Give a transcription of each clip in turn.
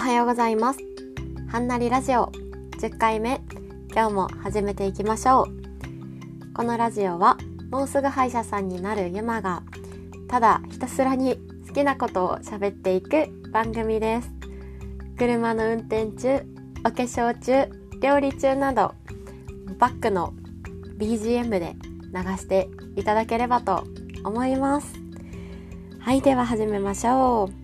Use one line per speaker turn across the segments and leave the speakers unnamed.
はようございます。はんなりラジオ。10回目。今日も始めていきましょう。このラジオはもうすぐ歯医者さんになるゆまがただひたすらに好きなことを喋っていく番組です。車の運転中お化粧中料理中などバックの BGM で流していただければと思います。はいでは始めましょう。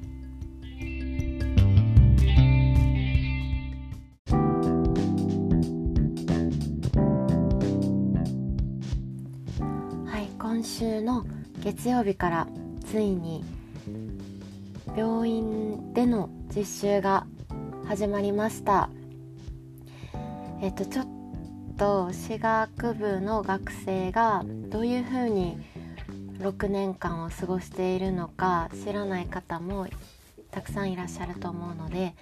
月曜日からついに病院での実習が始まりました。えっとちょっと歯学部の学生がどういうふうに6年間を過ごしているのか知らない方もたくさんいらっしゃると思うので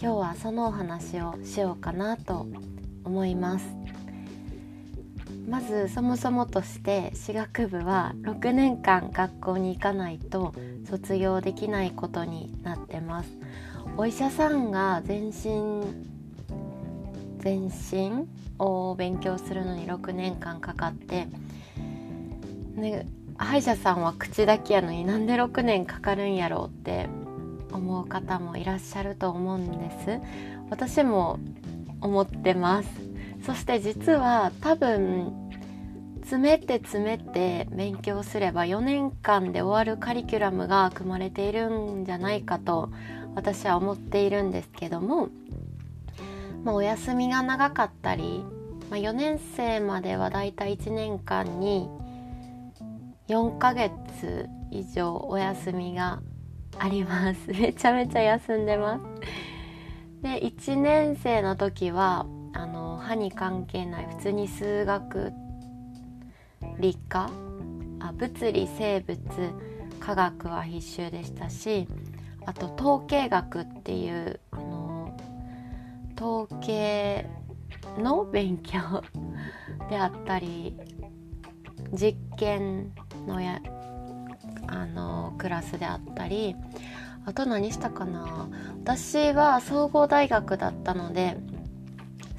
今日はそのお話をしようかなと思います。まずそもそもとして歯学部は6年間学校に行かないと卒業できないことになってます。お医者さんが全身全身を勉強するのに6年間かかってね歯医者さんは口だけやのになんで6年かかるんやろうって思う方もいらっしゃると思うんです。私も思ってます。そして実は多分詰めて詰めて勉強すれば4年間で終わるカリキュラムが組まれているんじゃないかと私は思っているんですけども、まあ、お休みが長かったり、まあ、4年生まではだいたい1年間に4ヶ月以上お休みがあります。めちゃめちゃ休んでます。で1年生の時はあの歯に関係ない普通に数学理科あ物理生物科学は必修でしたしあと統計学っていうあの統計の勉強 であったり実験のやあのクラスであったりあと何したかな？私は総合大学だったので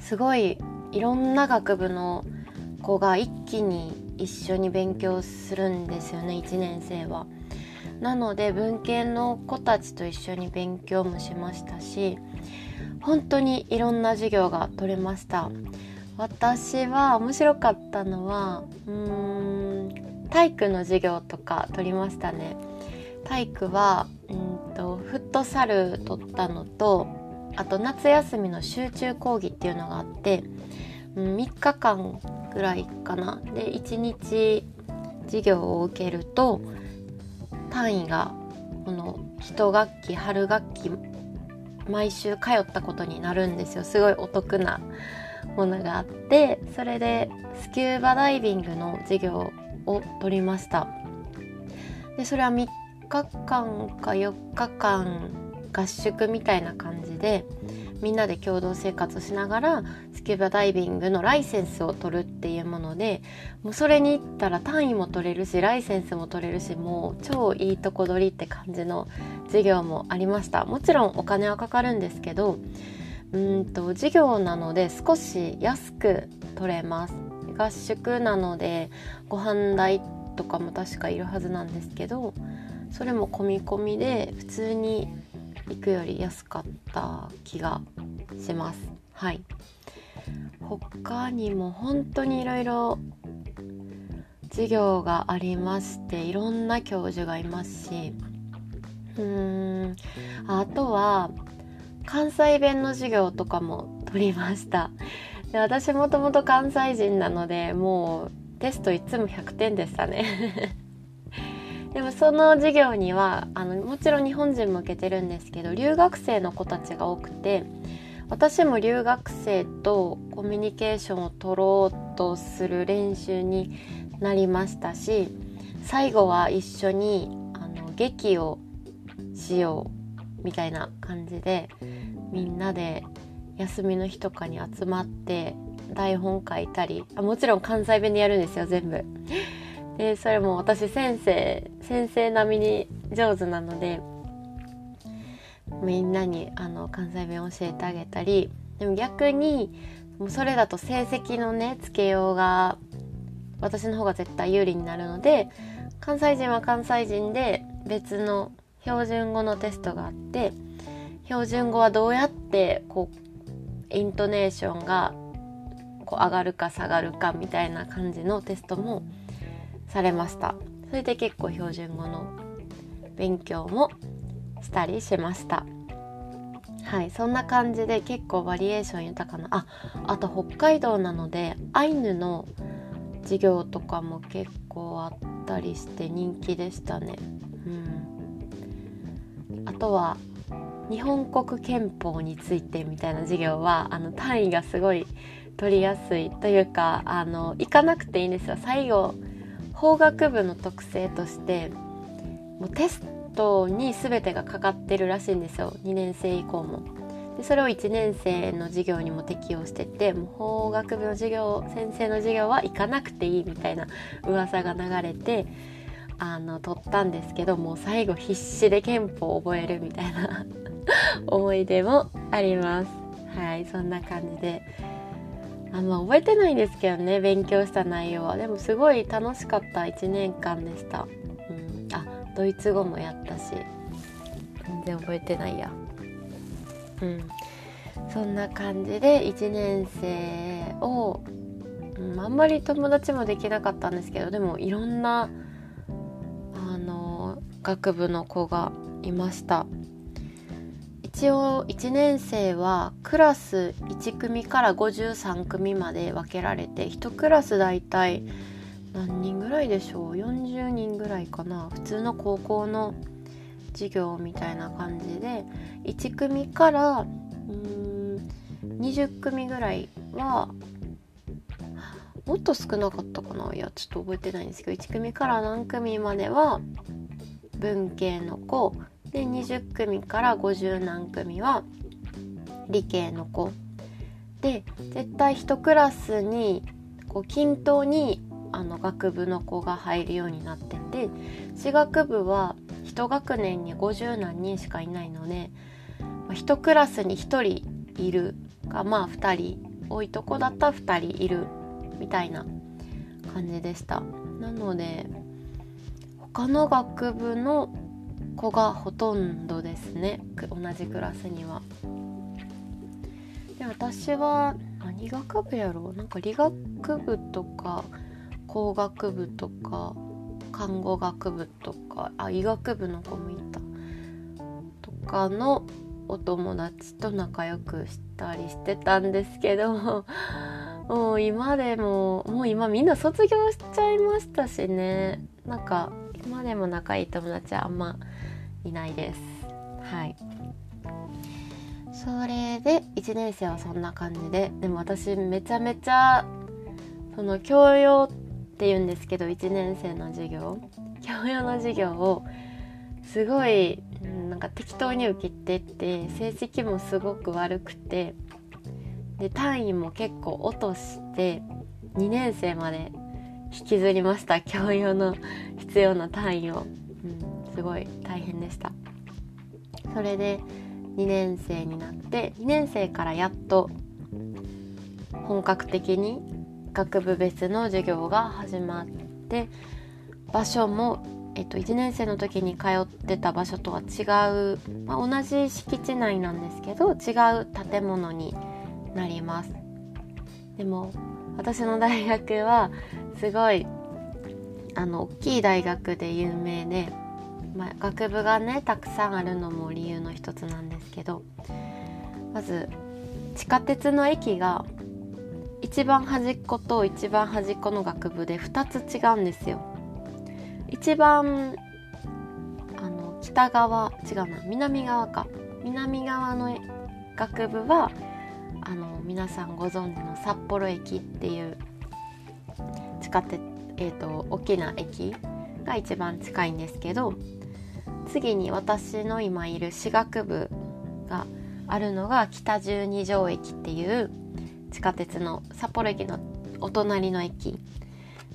すごいいろんな学部の子が一気に一緒に勉強するんですよね1年生は。なので文系の子たちと一緒に勉強もしましたし本当にいろんな授業が取れました私は面白かったのはうーん体育の授業とか取りましたね体育はうんとフットサル取ったのとあと夏休みの集中講義っていうのがあって3日間ぐらいかな。で1日授業を受けると単位がこの1学期春学期毎週通ったことになるんですよ。すごいお得なものがあってそれでスキューバダイビングの授業を取りました。でそれは3日間か4日間合宿みたいな感じでみんなで共同生活しながらスキューバダイビングのライセンスを取るっていうものでもうそれに行ったら単位も取れるしライセンスも取れるしもう超いいとこ取りって感じの授業もありました。もちろんお金はかかるんですけどうんと授業なので少し安く取れます。合宿なのでご飯代とかも確かいるはずなんですけどそれも込み込みで普通に行くより安かった気がします。はい。他にも本当にいろいろ授業がありましていろんな教授がいますし。うーん。あとは関西弁の授業とかも取りました。で私もともと関西人なのでもうテストいつも100点でしたね。でもその授業にはあのもちろん日本人も受けてるんですけど留学生の子たちが多くて私も留学生とコミュニケーションを取ろうとする練習になりましたし最後は一緒にあの劇をしようみたいな感じでみんなで休みの日とかに集まって台本書いたりあもちろん関西弁でやるんですよ全部。でそれも私先生先生並みに上手なのでみんなにあの関西弁教えてあげたりでも逆にもうそれだと成績のねつけようが私の方が絶対有利になるので関西人は関西人で別の標準語のテストがあって標準語はどうやってこうイントネーションがこう上がるか下がるかみたいな感じのテストもされました。それで結構標準語の勉強もしたりしました。はいそんな感じで結構バリエーション豊かなああと北海道なのでアイヌの授業とかも結構あったりして人気でしたね。うん。あとは日本国憲法についてみたいな授業はあの単位がすごい取りやすいというかあの行かなくていいんですよ。最後法学部の特性としてもうテストに全てがかかってるらしいんですよ。2年生以降も。でそれを1年生の授業にも適用しててもう法学部の授業先生の授業は行かなくていいみたいな噂が流れてあの取ったんですけどもう最後必死で憲法を覚えるみたいな 思い出もあります。はいそんな感じで。あんま覚えてないんですけどね勉強した内容は。でもすごい楽しかった1年間でした、うん、あドイツ語もやったし。全然覚えてないや。うん。そんな感じで1年生を、うん、あんまり友達もできなかったんですけどでもいろんなあの学部の子がいました。一応1年生はクラス1組から53組まで分けられて1クラス大体何人ぐらいでしょう？40人ぐらいかな？普通の高校の授業みたいな感じで1組からうん20組ぐらいはもっと少なかったかな？いやちょっと覚えてないんですけど1組から何組までは文系の子で20組から50何組は理系の子。で絶対1クラスにこう均等にあの学部の子が入るようになってて私学部は1学年に50何人しかいないので1クラスに1人いるがまあ2人多いとこだったら2人いるみたいな感じでした。なので他の学部の子がほとんどですね。同じクラスには。で私は何学部やろう？なんか理学部とか工学部とか看護学部とかあ医学部の子もいた。とかのお友達と仲良くしたりしてたんですけど もう今でももう今みんな卒業しちゃいましたしね。なんか今でも仲いい友達はあんまいないです。はい。それで1年生はそんな感じででも私めちゃめちゃその教養っていうんですけど1年生の授業。教養の授業をすごいなんか適当に受けてって成績もすごく悪くてで単位も結構落として2年生まで引きずりました。教養の必要な単位を。うんすごい大変でした。それで2年生になって2年生からやっと本格的に学部別の授業が始まって場所も、えっと、1年生の時に通ってた場所とは違う、まあ、同じ敷地内なんですけど違う建物になります。でも私の大学はすごいあの大きい大学で有名でまあ、学部がねたくさんあるのも理由の一つなんですけどまず地下鉄の駅が一番端っこと一番端っこの学部で2つ違うんですよ。一番あの北側違うな南側か南側の学部はあの皆さんご存知の札幌駅っていう地下鉄えっ、ー、と大きな駅が一番近いんですけど次に私の今いる私学部があるのが北十二条駅っていう地下鉄の札幌駅のお隣の駅。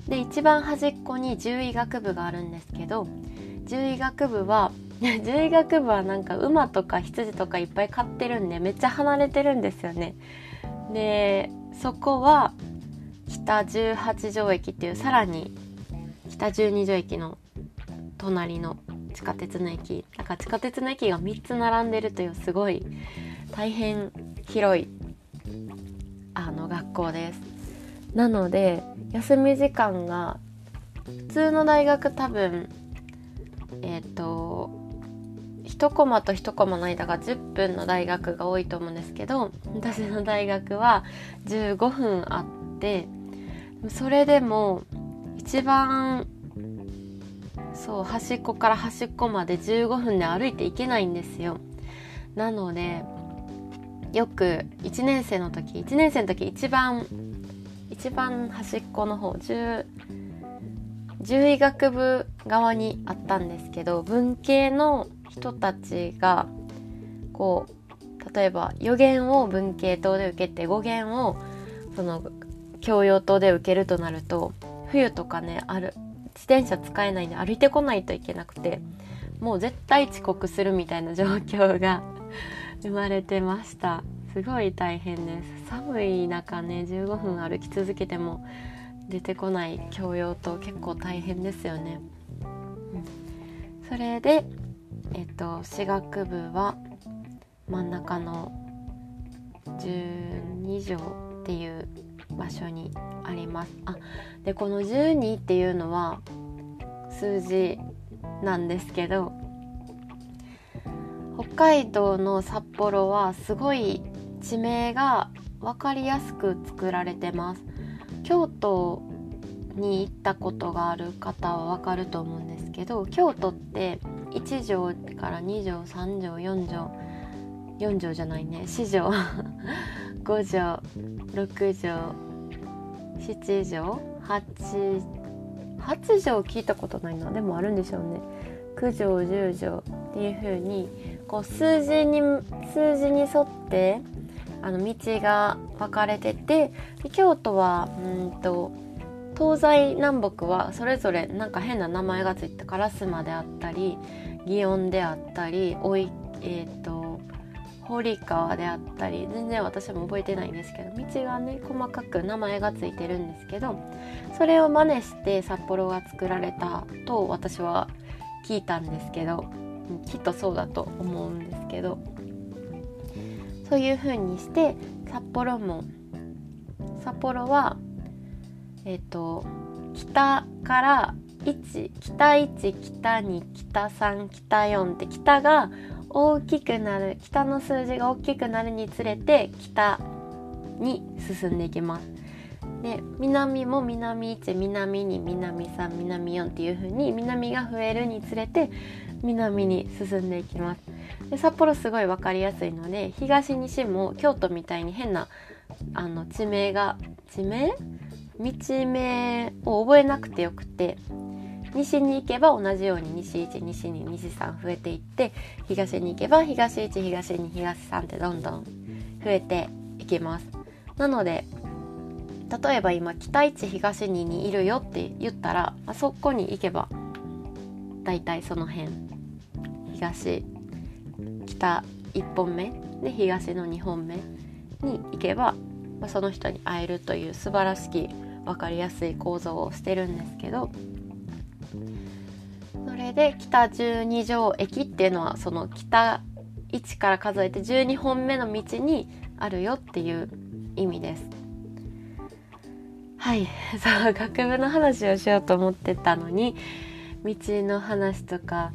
で一番端っこに獣医学部があるんですけど獣医学部は獣医学部はなんか馬とか羊とかいっぱい飼ってるんでめっちゃ離れてるんですよね。でそこは北18条駅っていうさらに北12条駅の隣の地下鉄の駅だから地下鉄の駅が3つ並んでるというすごい大変広いあの学校です。なので休み時間が普通の大学多分えっ、ー、と1コマと1コマの間が10分の大学が多いと思うんですけど私の大学は15分あってそれでも一番そう端っこから端っこまで15分で歩いていけないんですよ。なのでよく1年生の時1年生の時一番一番端っこの方10獣医学部側にあったんですけど文系の人たちがこう例えば予言を文系棟で受けて語源をその教養棟で受けるとなると冬とかねある自転車使えないんで歩いてこないといけなくてもう絶対遅刻するみたいな状況が 生まれてました。すごい大変です。寒い中ね15分歩き続けても出てこない教養と結構大変ですよね、うん、それでえっと私学部は真ん中の12条っていう場所にあります。あでこの12っていうのは数字なんですけど北海道の札幌はすごい地名が分かりやすく作られてます。京都に行ったことがある方は分かると思うんですけど京都って1条から2条3条4条。4条じゃないね。4条。5条。6条。7条。8, 8条聞いたことないな。でもあるんでしょうね。9条10条。っていう風にこう数字に数字に沿ってあの道が分かれてて京都はうんと東西南北はそれぞれなんか変な名前がついた烏丸であったり祇園であったりおいえっ、ー、と堀川であったり全然私も覚えてないんですけど道がね細かく名前がついてるんですけどそれを真似して札幌が作られたと私は聞いたんですけどきっとそうだと思うんですけどそういう風にして札幌も札幌はえっ、ー、と北から1北1北2北3北4って北が大きくなる北の数字が大きくなるにつれて北に進んでいきます。で南も南1南2南3南4っていう風に南が増えるにつれて南に進んでいきますで札幌すごい分かりやすいので東西も京都みたいに変なあの地名が地名道名を覚えなくてよくて西に行けば同じように西1西2西3増えていって東に行けば東1東2東3ってどんどん増えていきますなので例えば今北1東2にいるよって言ったら、まあ、そこに行けば大体その辺東北1本目で東の2本目に行けば、まあ、その人に会えるという素晴らしき分かりやすい構造をしてるんですけどそれで北12条駅っていうのはその北1から数えて12本目の道にあるよっていう意味です。はい。そう学部の話をしようと思ってたのに道の話とか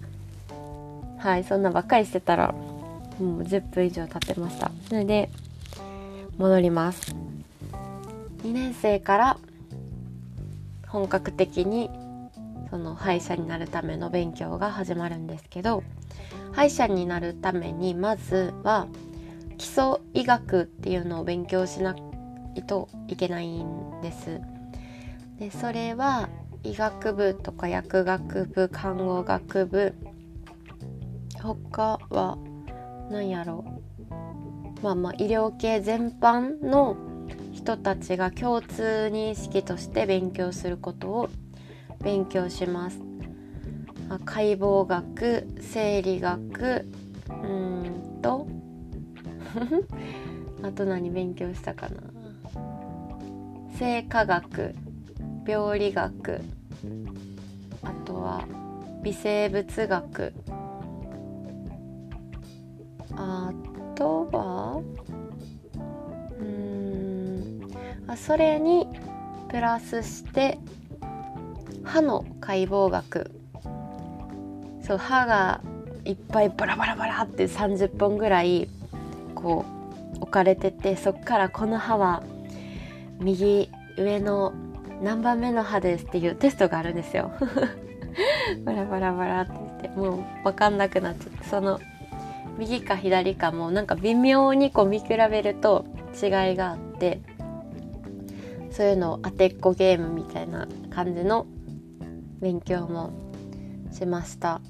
はいそんなばっかりしてたらもう10分以上経ってました。それで戻ります。2年生から本格的にその歯医者になるための勉強が始まるんですけど歯医者になるためにまずは基礎医学っていうのを勉強しないといけないんです。でそれは医学部とか薬学部看護学部他は何やろうまあまあ医療系全般の人たちが共通認識として勉強することを勉強します。解剖学生理学うんと あと何勉強したかな。生化学病理学あとは微生物学。あとはそれにプラスして歯の解剖学。そう歯がいっぱいバラバラバラって30本ぐらいこう置かれててそっからこの歯は右上の何番目の歯ですっていうテストがあるんですよ。バラバラバラって言ってもう分かんなくなっちゃってその右か左かもなんか微妙にこう見比べると違いがあってそういうのを当てっこゲームみたいな感じの勉強もしました。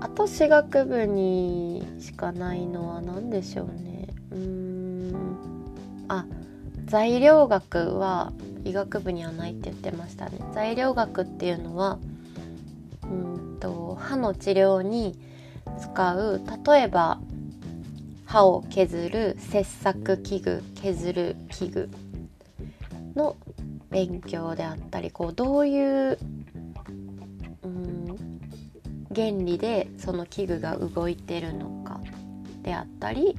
あと私学部にしかないのは何でしょうね。うーん。あ材料学は医学部にはないって言ってましたね。材料学っていうのはうんと歯の治療に使う例えば歯を削る切削器具削る器具。の勉強であったりこうどういううん原理でその器具が動いてるのかであったり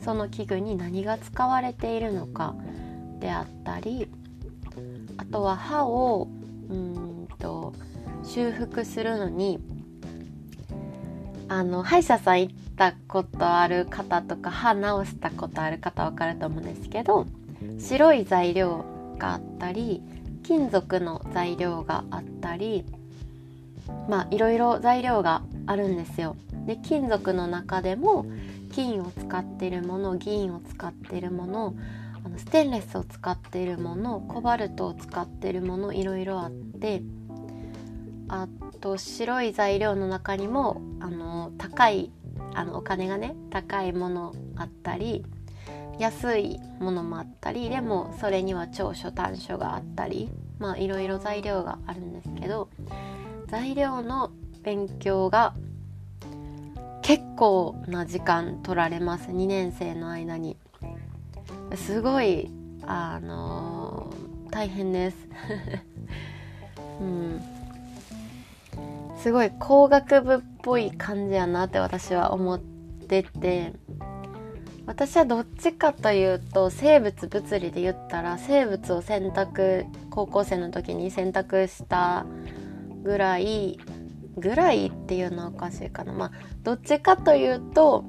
その器具に何が使われているのかであったりあとは歯をうんと修復するのにあの歯医者さん行ったことある方とか歯直したことある方わかると思うんですけど白い材料があったり金属の材料があったりまあいろいろ材料があるんですよ。で金属の中でも金を使ってるもの銀を使ってるものあのステンレスを使ってるものコバルトを使ってるものいろいろあってあと白い材料の中にもあの高いあのお金がね高いものあったり安いものもあったりでもそれには長所短所があったりまあいろいろ材料があるんですけど材料の勉強が結構な時間取られます。2年生の間に。すごいあのー、大変です。うん。すごい工学部っぽい感じやなって私は思ってて私はどっちかというと生物物理で言ったら生物を選択高校生の時に選択したぐらいぐらいっていうのはおかしいかな。まあどっちかというと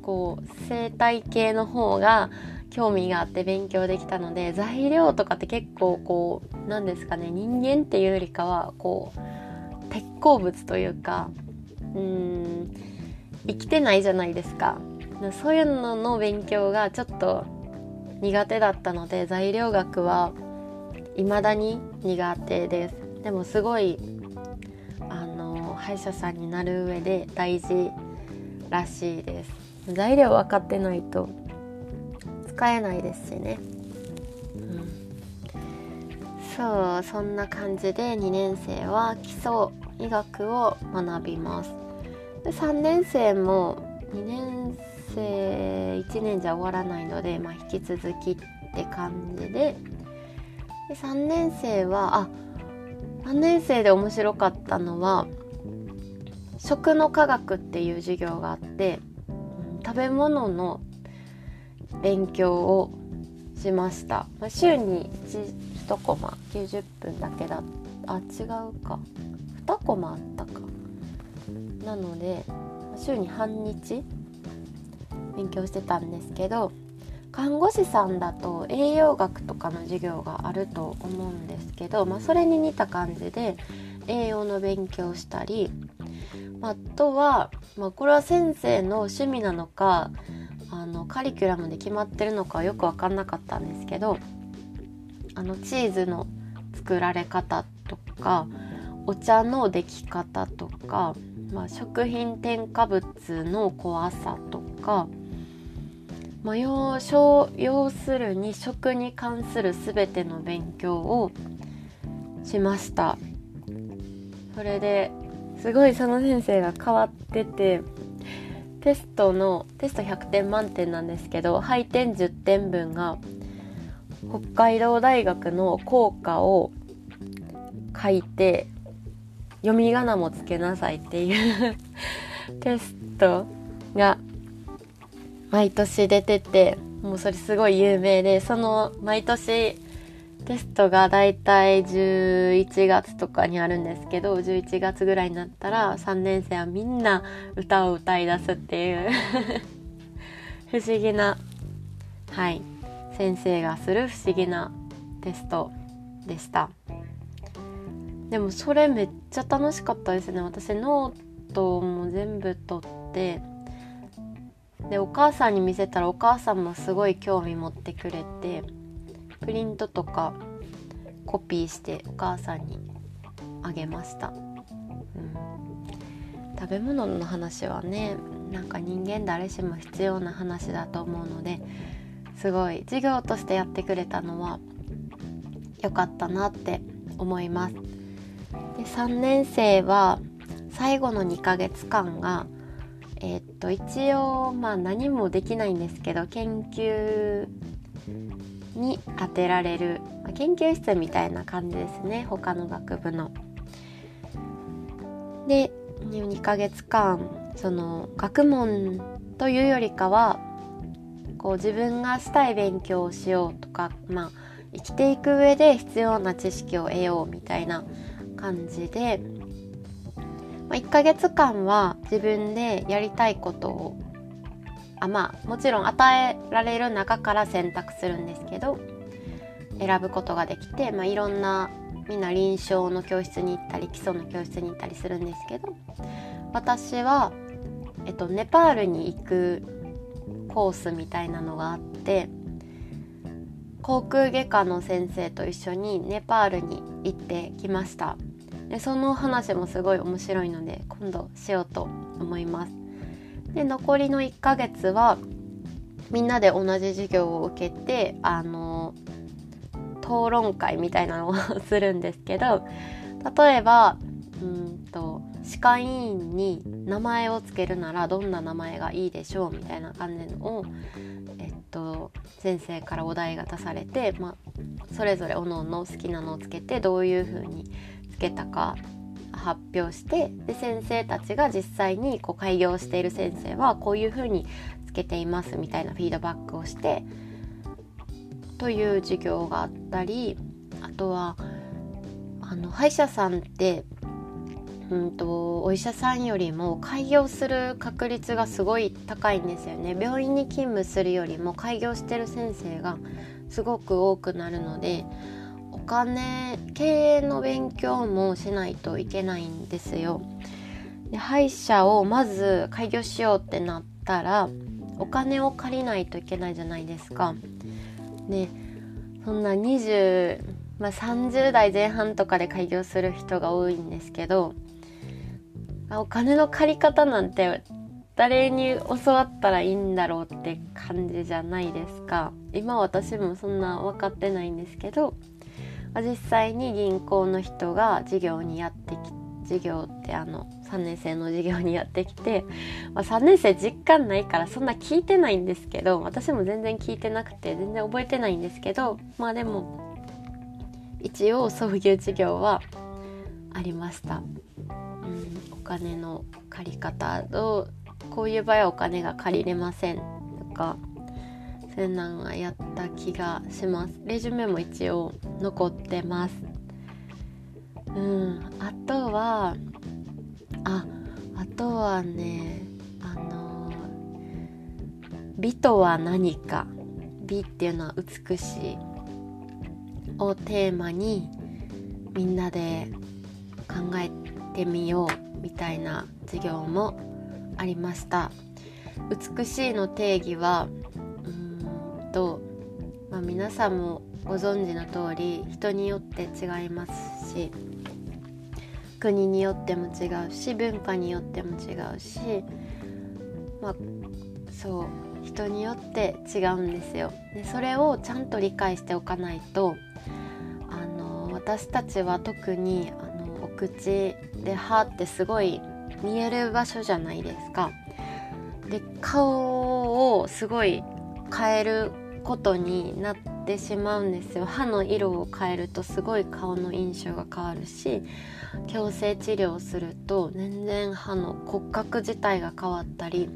こう生態系の方が興味があって勉強できたので材料とかって結構こう何ですかね人間っていうよりかはこう鉄鉱物というかうん生きてないじゃないですか。そういうのの勉強がちょっと苦手だったので材料学は未だに苦手です。でもすごいあの歯医者さんになる上で大事らしいです。材料分かってないと使えないですしね、うん、そうそんな感じで2年生は基礎医学を学びます。で3年生も2年生1年じゃ終わらないので、まあ、引き続きって感じで。で3年生はあ3年生で面白かったのは食の科学っていう授業があって、食べ物の勉強をしました、まあ、週に 1, 1コマ90分だけだあ違うか。2コマあったか。なので週に半日勉強してたんですけど看護師さんだと栄養学とかの授業があると思うんですけど、まあ、それに似た感じで栄養の勉強したりあとは、まあ、これは先生の趣味なのかあのカリキュラムで決まってるのかよく分かんなかったんですけどあのチーズの作られ方とかお茶の出来方とか、まあ、食品添加物の怖さとか、まあ、要要するに食に関する全ての勉強をしました。それですごいその先生が変わっててテストのテスト100点満点なんですけど配点10点分が北海道大学の校歌を書いて読み仮名もつけなさいっていう テストが毎年出ててもうそれすごい有名でその毎年テストがだいたい11月とかにあるんですけど11月ぐらいになったら3年生はみんな歌を歌い出すっていう 不思議なはい先生がする不思議なテストでした。でもそれめっちゃ楽しかったですね。私ノートも全部取ってでお母さんに見せたらお母さんもすごい興味持ってくれてプリントとかコピーしてお母さんにあげました、うん、食べ物の話はねなんか人間誰しも必要な話だと思うのですごい授業としてやってくれたのは良かったなって思います。で3年生は最後の2ヶ月間がえー、と一応まあ何もできないんですけど研究に当てられる、ま、研究室みたいな感じですね他の学部の。で2ヶ月間その学問というよりかはこう自分がしたい勉強をしようとか、まあ、生きていく上で必要な知識を得ようみたいな感じで、まあ、1ヶ月間は自分でやりたいことをあまあもちろん与えられる中から選択するんですけど選ぶことができて、まあ、いろんなみんな臨床の教室に行ったり基礎の教室に行ったりするんですけど私は、えっと、ネパールに行くコースみたいなのがあって航空外科の先生と一緒にネパールに行ってきました。でその話もすごい面白いので今度しようと思います。で残りの1ヶ月はみんなで同じ授業を受けてあの討論会みたいなのをするんですけど例えばうんと歯科医院に名前を付けるならどんな名前がいいでしょうみたいな感じのを、えっと、先生からお題が出されて、まあ、それぞれおのおの好きなのをつけてどういう風にけたか発表してで先生たちが実際にこう開業している先生はこういうふうにつけていますみたいなフィードバックをしてという授業があったりあとはあの歯医者さんってうんとお医者さんよりも開業する確率がすごい高いんですよね。病院に勤務するよりも開業してる先生がすごく多くなるのでお金経営の勉強もしないといけないんですよ。で歯医者をまず開業しようってなったらお金を借りないといけないじゃないですか。でそんな20、まあ、30代前半とかで開業する人が多いんですけどお金の借り方なんて誰に教わったらいいんだろうって感じじゃないですか今私もそんな分かってないんですけど実際に銀行の人が授業にやってき授業ってあの3年生の授業にやってきて、まあ、3年生実感ないからそんな聞いてないんですけど私も全然聞いてなくて全然覚えてないんですけどまあでも一応そういう授業はありました。うん、お金の借り方とこういう場合はお金が借りれませんとかそういうのはやった気がします。レジュメも一応残ってます。うん。あとはああとはねあの美とは何か。美っていうのは美しいをテーマにみんなで考えてみようみたいな授業もありました。美しいの定義はと、まあ、皆さんもご存知の通り人によって違いますし国によっても違うし文化によっても違うしまあそう人によって違うんですよ。でそれをちゃんと理解しておかないとあの私たちは特にあの遅口で歯ってすごい見える場所じゃないですか。で顔をすごい変えることになってしまうんですよ。歯の色を変えるとすごい顔の印象が変わるし矯正治療をすると全然歯の骨格自体が変わったり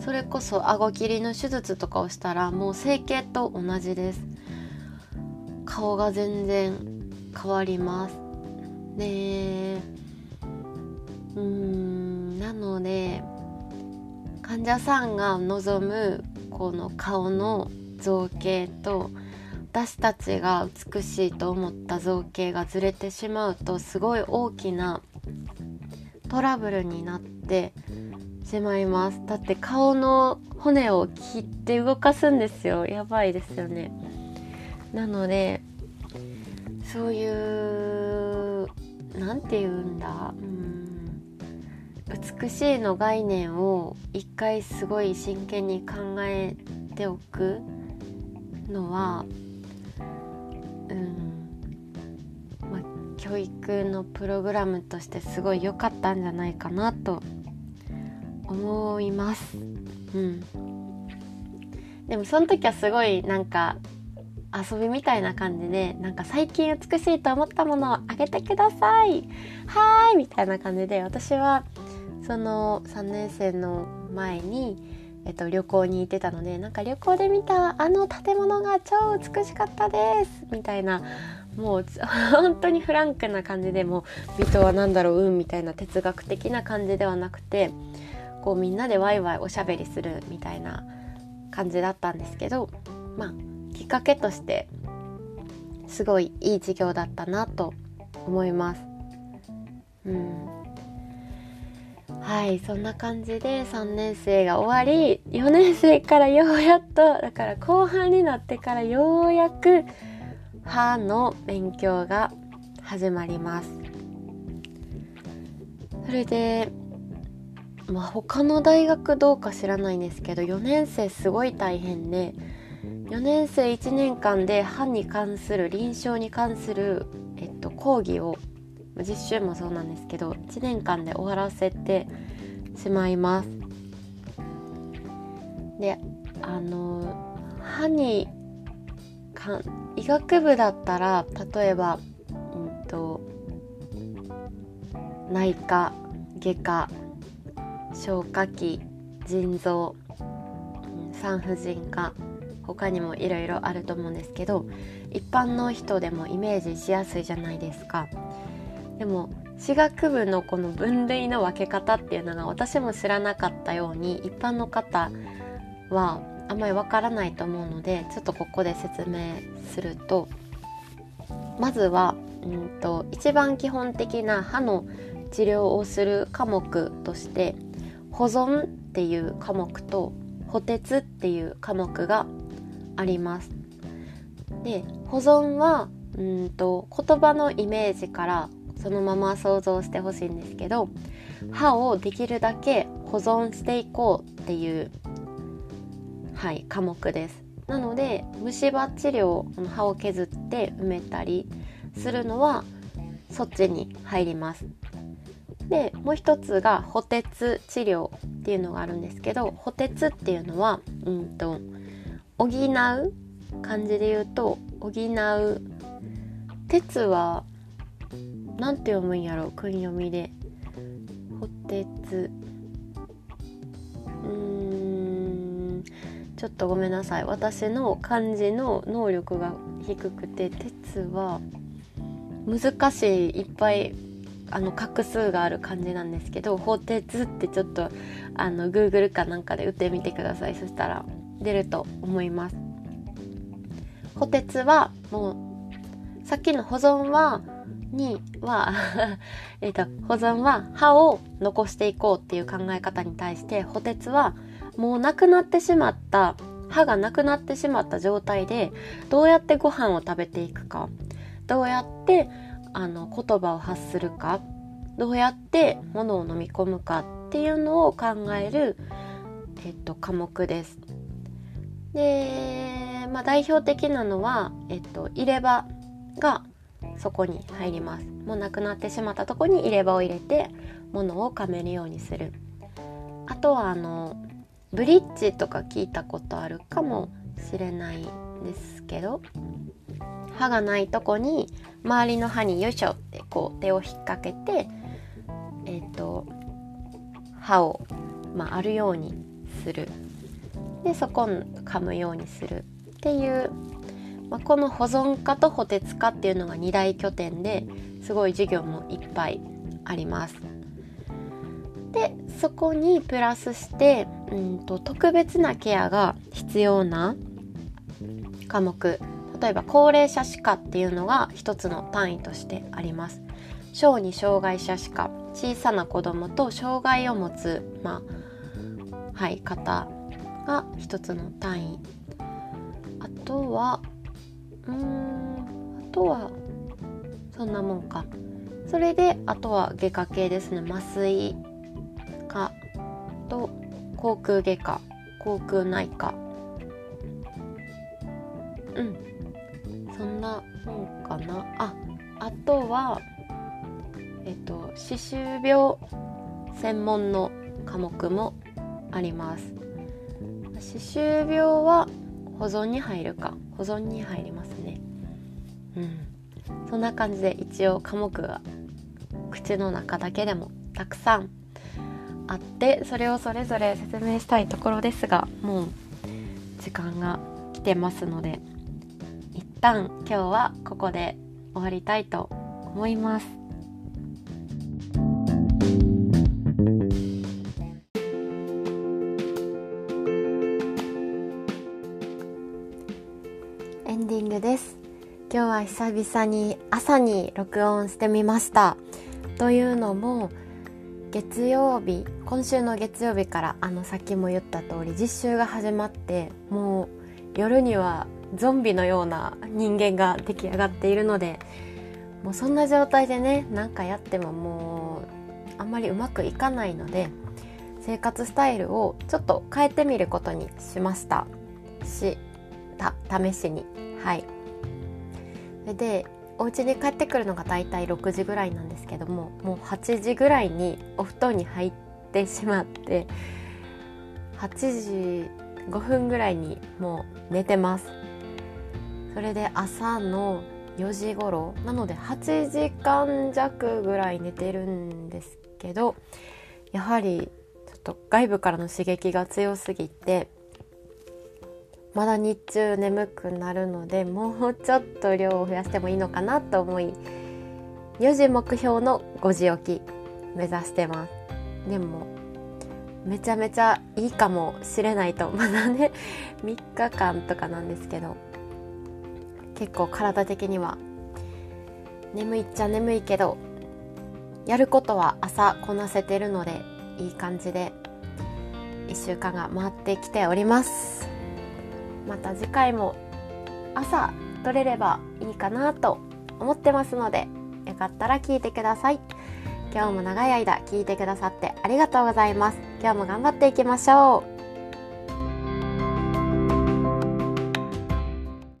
それこそ顎切りの手術とかをしたらもう整形と同じです。顔が全然変わります。でうーんなので患者さんが望むこの顔の造形と私たちが美しいと思った造形がずれてしまうとすごい大きなトラブルになってしまいます。だって顔の骨を切って動かすんですよ。やばいですよね。なのでそういう何て言うんだ。うん。美しいの概念を一回すごい真剣に考えておく。のはうんまあ教育のプログラムとしてすごい良かったんじゃないかなと思います。うん、でもその時はすごいなんか遊びみたいな感じでなんか最近美しいと思ったものをあげてくださいはーいみたいな感じで私はその3年生の前にえっと、旅行に行ってたのでなんか旅行で見たあの建物が超美しかったですみたいなもう 本当にフランクな感じでも美とは何だろう運みたいな哲学的な感じではなくてこうみんなでワイワイおしゃべりするみたいな感じだったんですけどまあきっかけとしてすごいいい授業だったなと思います。うんはいそんな感じで3年生が終わり4年生からようやっとだから後半になってからようやく歯の勉強が始まります。それでまあ他の大学どうか知らないんですけど4年生すごい大変で4年生1年間で歯に関する臨床に関する、えっと、講義を実習もそうなんですけど1年間で終わらせてしまいます。であの歯にか医学部だったら例えば、うんと、内科外科消化器腎臓産婦人科他にもいろいろあると思うんですけど一般の人でもイメージしやすいじゃないですか。でも私学部のこの分類の分け方っていうのが私も知らなかったように一般の方はあんまりわからないと思うのでちょっとここで説明するとまずは、うんと、一番基本的な歯の治療をする科目として保存っていう科目と補鉄っていう科目があります。で保存はうんと言葉のイメージからそのまま想像してほしいんですけど歯をできるだけ保存していこうっていう、はい、科目です。なので虫歯治療歯を削って埋めたりするのはそっちに入ります。でもう一つが補鉄治療っていうのがあるんですけど補鉄っていうのはうんと補う漢字で言うと補う鉄はなんて読むんやろ？訓読みで。補鉄うん。ちょっとごめんなさい。私の漢字の能力が低くて鉄は難しい。いっぱいあの画数がある漢字なんですけど「補鉄」ってちょっとあの Google かなんかで打ってみてください。そしたら出ると思います。補鉄はもうさっきの保存はには えと保存は歯を残していこうっていう考え方に対して補鉄はもうなくなってしまった歯がなくなってしまった状態でどうやってご飯を食べていくか。どうやってあの言葉を発するか。どうやって物を飲み込むかっていうのを考える、えっと、科目です。で、まあ、代表的なのは、えっと、入れ歯。がそこに入ります。もうなくなってしまったとこに入れ歯を入れて物を噛めるようにする。あとはあのブリッジとか聞いたことあるかもしれないですけど歯がないとこに周りの歯によいしょってこう手を引っ掛けてえっ、ー、と歯を、まあ、あるようにする。でそこを噛むようにするっていう、まあ、この保存科と補鉄科っていうのが2大拠点ですごい授業もいっぱいあります。でそこにプラスしてうんと特別なケアが必要な科目。例えば高齢者歯科っていうのが一つの単位としてあります。小児障害者歯科小さな子供と障害を持つ、まあはい、方が一つの単位。あとはうん。あとはそんなもんか。それであとは外科系ですね。麻酔科。と口腔外科。口腔内科。うん。そんなもんかな。ああとはえっと歯周病専門の科目もあります。歯周病は保存に入るか。保存に入ります。そんな感じで一応科目が口の中だけでもたくさんあってそれをそれぞれ説明したいところですがもう時間が来てますので一旦今日はここで終わりたいと思います。久々に朝に録音してみました。というのも月曜日今週の月曜日からあのさっきも言った通り実習が始まってもう夜にはゾンビのような人間が出来上がっているのでもうそんな状態でね何かやってももうあんまりうまくいかないので生活スタイルをちょっと変えてみることにしました。した試しに。はい。それでお家に帰ってくるのがだいたい6時ぐらいなんですけどももう8時ぐらいにお布団に入ってしまって8時5分ぐらいにもう寝てます。それで朝の4時頃なので8時間弱ぐらい寝てるんですけどやはりちょっと外部からの刺激が強すぎてまだ日中眠くなるのでもうちょっと量を増やしてもいいのかなと思い4時目標の5時起き目指してます。でもめちゃめちゃいいかもしれないとまだね3日間とかなんですけど結構体的には眠いっちゃ眠いけどやることは朝こなせてるのでいい感じで1週間が回ってきております。また次回も朝撮れればいいかなと思ってますのでよかったら聞いてください。今日も長い間聞いてくださってありがとうございます。今日も頑張っていきましょう。